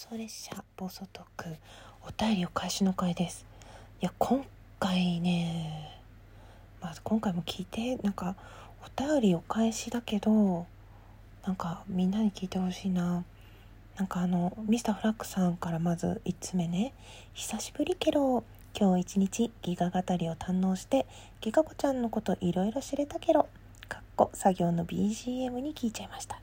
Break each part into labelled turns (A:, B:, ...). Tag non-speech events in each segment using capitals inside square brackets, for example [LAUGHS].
A: 送列車暴走トクお便りお返しの回です。いや今回ねまあ今回も聞いてなんかお便りお返しだけどなんかみんなに聞いてほしいな。なんかあのミスターフラッグさんからまず1つ目ね。久しぶりケロ今日一日ギガ語りを堪能してギガ子ちゃんのこといろいろ知れたケロ。かっこ作業の BGM に聞いちゃいました。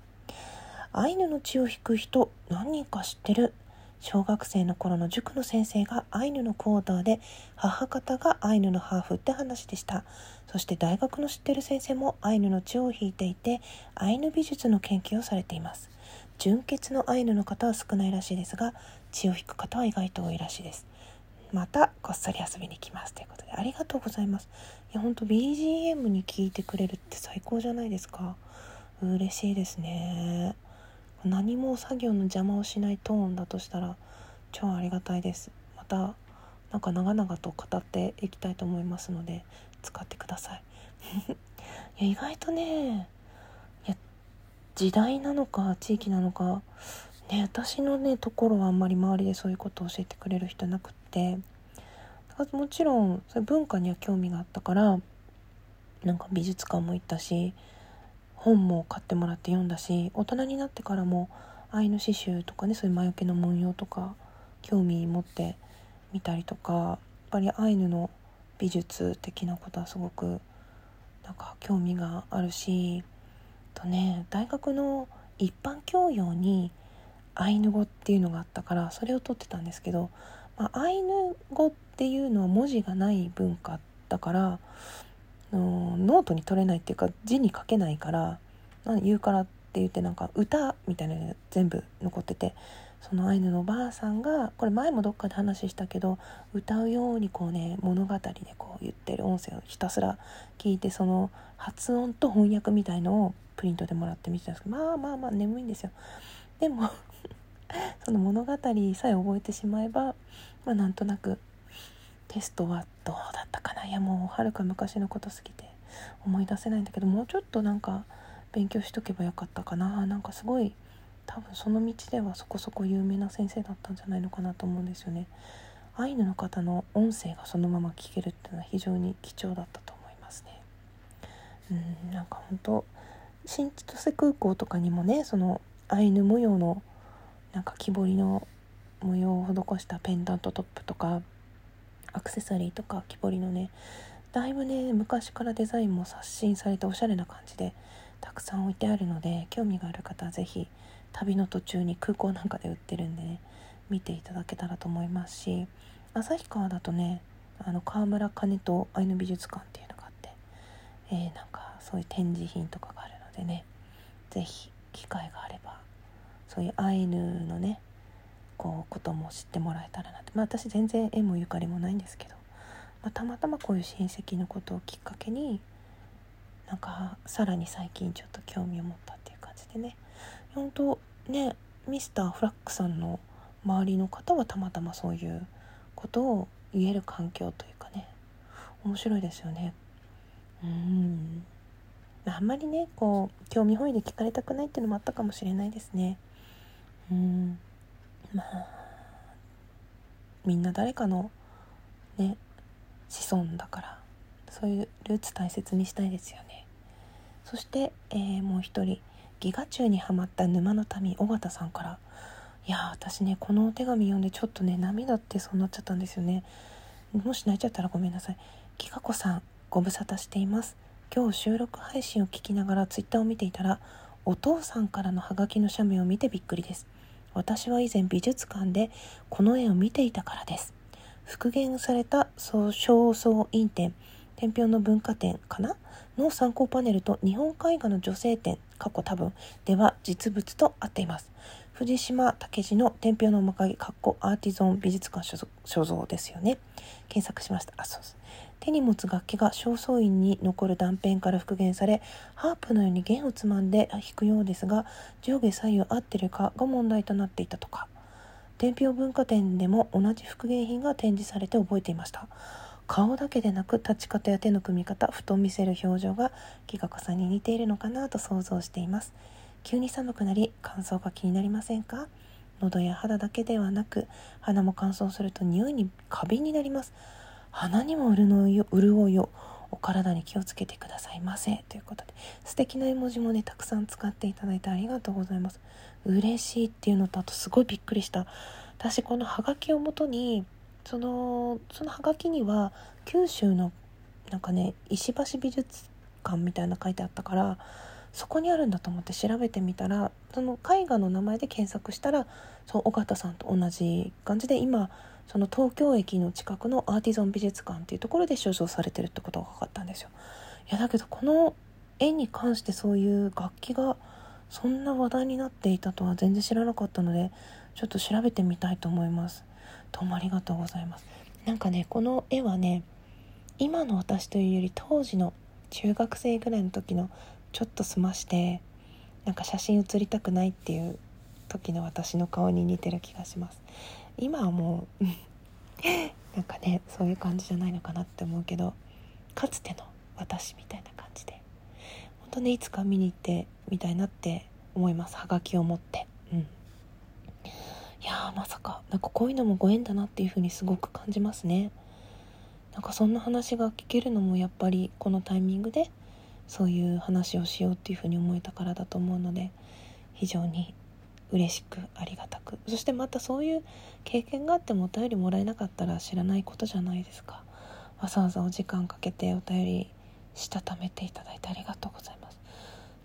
A: アイヌの血を引く人何人か知ってる。小学生の頃の塾の先生がアイヌのコーダーで母方がアイヌのハーフって話でした。そして大学の知ってる先生もアイヌの血を引いていてアイヌ美術の研究をされています。純血のアイヌの方は少ないらしいですが血を引く方は意外と多いらしいです。またこっそり遊びに来ます。ということでありがとうございます。いやほんと BGM に聞いてくれるって最高じゃないですか。嬉しいですね。何も作業の邪魔をしないトーンだとしたら超ありがたいです。またなんか長々と語っていきたいと思いますので使ってください。[LAUGHS] いや意外とねいや時代なのか地域なのかね私のねところはあんまり周りでそういうことを教えてくれる人なくってもちろんそれ文化には興味があったからなんか美術館も行ったし本も買ってもらって読んだし大人になってからもアイヌ刺繍とかねそういう魔除けの文様とか興味持ってみたりとかやっぱりアイヌの美術的なことはすごくなんか興味があるしとね大学の一般教養にアイヌ語っていうのがあったからそれを取ってたんですけど、まあ、アイヌ語っていうのは文字がない文化だからのノートに取れないっていうか字に書けないから言うからって言ってなんか歌みたいなのが全部残っててそのアイヌのおばあさんがこれ前もどっかで話したけど歌うようにこうね物語でこう言ってる音声をひたすら聞いてその発音と翻訳みたいのをプリントでもらって見てたんですけどまあまあまあ眠いんですよ。でも [LAUGHS] その物語さえ覚えてしまえば、まあ、なんとなくテストはどうだったかな？いやもうはるか昔のことすぎて思い出せないんだけどもうちょっとなんか勉強しとけばよかったかな。なんかすごい多分その道ではそこそこ有名な先生だったんじゃないのかなと思うんですよね。アイヌの方の音声がそのまま聞けるっていうのは非常に貴重だったと思いますね。うんなんか本当新千歳空港とかにもねそのアイヌ模様のなんか木彫りの模様を施したペンダントトップとかアクセサリーとか木彫りのねだいぶね昔からデザインも刷新されておしゃれな感じでたくさん置いてあるので興味がある方は是非旅の途中に空港なんかで売ってるんでね見ていただけたらと思いますし旭川だとねあの川村金とアイヌ美術館っていうのがあって、えー、なんかそういう展示品とかがあるのでね是非機会があればそういうアイヌのねこうことも知ってもらえたらなって、まあ、私全然縁もゆかりもないんですけど、まあ、たまたまこういう親戚のことをきっかけになんかさらに最近ちょっと興味を持ったっていう感じでね。本当ねミスターフラッグさんの周りの方はたまたまそういうことを言える環境というかね。面白いですよね。うん。あんまりねこう興味本位で聞かれたくないっていうのもあったかもしれないですね。うん。まあみんな誰かのね子孫だからそういうルーツ大切にしたいですよね。そして、えー、もう一人ギガ中にはまった沼の民尾形さんからいや私ねこのお手紙読んでちょっとね涙ってそうなっちゃったんですよね。もし泣いちゃったらごめんなさい。ギガ子さんご無沙汰しています。今日収録配信を聞きながらツイッターを見ていたらお父さんからのハガキの写メを見てびっくりです。私は以前美術館でこの絵を見ていたからです。復元された小僧院展天平の文化展かな？の参考パネルと日本絵画の女性展過去多分では実物と合っています。藤島武二の天平の面影かっこアーティゾン美術館所蔵ですよね。検索しました。あそうです。手に持つ楽器が正倉院に残る断片から復元されハープのように弦をつまんで弾くようですが上下左右合ってるかが問題となっていたとか。天平文化展でも同じ復元品が展示されて覚えていました。顔だけでなく立ち方や手の組み方ふと見せる表情が木賀子さんに似ているのかなと想像しています。急に寒くなり乾燥が気になりませんか？喉や肌だけではなく鼻も乾燥すると匂いに過敏になります。鼻にも潤いよ潤いよ。お体に気をつけてくださいませ。ということで素敵な絵文字もねたくさん使っていただいてありがとうございます。嬉しいっていうのとあとすごいびっくりした。私このハガキをもとにそのそのハガキには九州のなんかね石橋美術館みたいな書いてあったからそこにあるんだと思って調べてみたらその絵画の名前で検索したらそう尾形さんと同じ感じで今その東京駅の近くのアーティゾン美術館っていうところで所蔵されてるってことが分かったんですよ。いやだけどこの絵に関してそういう楽器がそんな話題になっていたとは全然知らなかったのでちょっと調べてみたいと思います。どうもありがとうございます。なんかねこの絵はね今の私というより当時の中学生ぐらいの時のちょっと済ましてなんか写真写りたくないっていう時の私の顔に似てる気がします。今はもう [LAUGHS] なんかねそういう感じじゃないのかなって思うけどかつての私みたいな感じで本当ねいつか見に行ってみたいなって思います。はがきを持って。うん。いやまさかなんかこういうのもご縁だなっていう風にすごく感じますね。なんかそんな話が聞けるのもやっぱりこのタイミングでそういう話をしようっていう風に思えたからだと思うので非常に嬉しくありがたく。そしてまたそういう経験があってもお便りもらえなかったら知らないことじゃないですか。わざわざお時間かけてお便りしたためていただいてありがとうございます、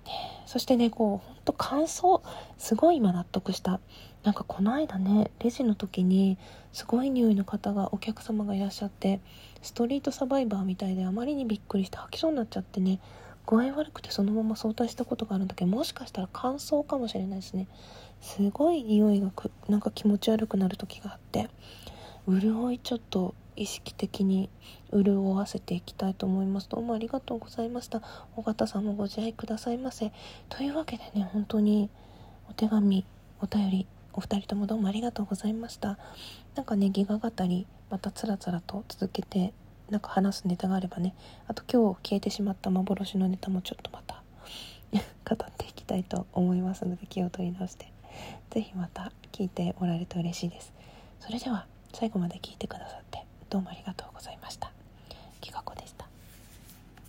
A: ね、そしてねこうほんと感想すごい今納得した。なんかこの間ねレジの時にすごい匂いの方がお客様がいらっしゃってストリートサバイバーみたいであまりにびっくりして吐きそうになっちゃってね具合悪くてそのまま早退したことがあるんだけどもしかしたら乾燥かもしれないですね。すごい匂いがくなんか気持ち悪くなる時があって潤いちょっと意識的に潤わせていきたいと思います。どうもありがとうございました。尾形さんもご自愛くださいませ。というわけでね本当にお手紙お便りお二人ともどうもありがとうございました。なんかねギガ語りまたつらつらと続けてなんか話すネタがあればね。あと今日消えてしまった幻のネタもちょっとまた [LAUGHS] 語っていきたいと思いますので気を取り直して。是非また聞いてもらえると嬉しいです。それでは最後まで聞いてくださってどうもありがとうございました。きがこ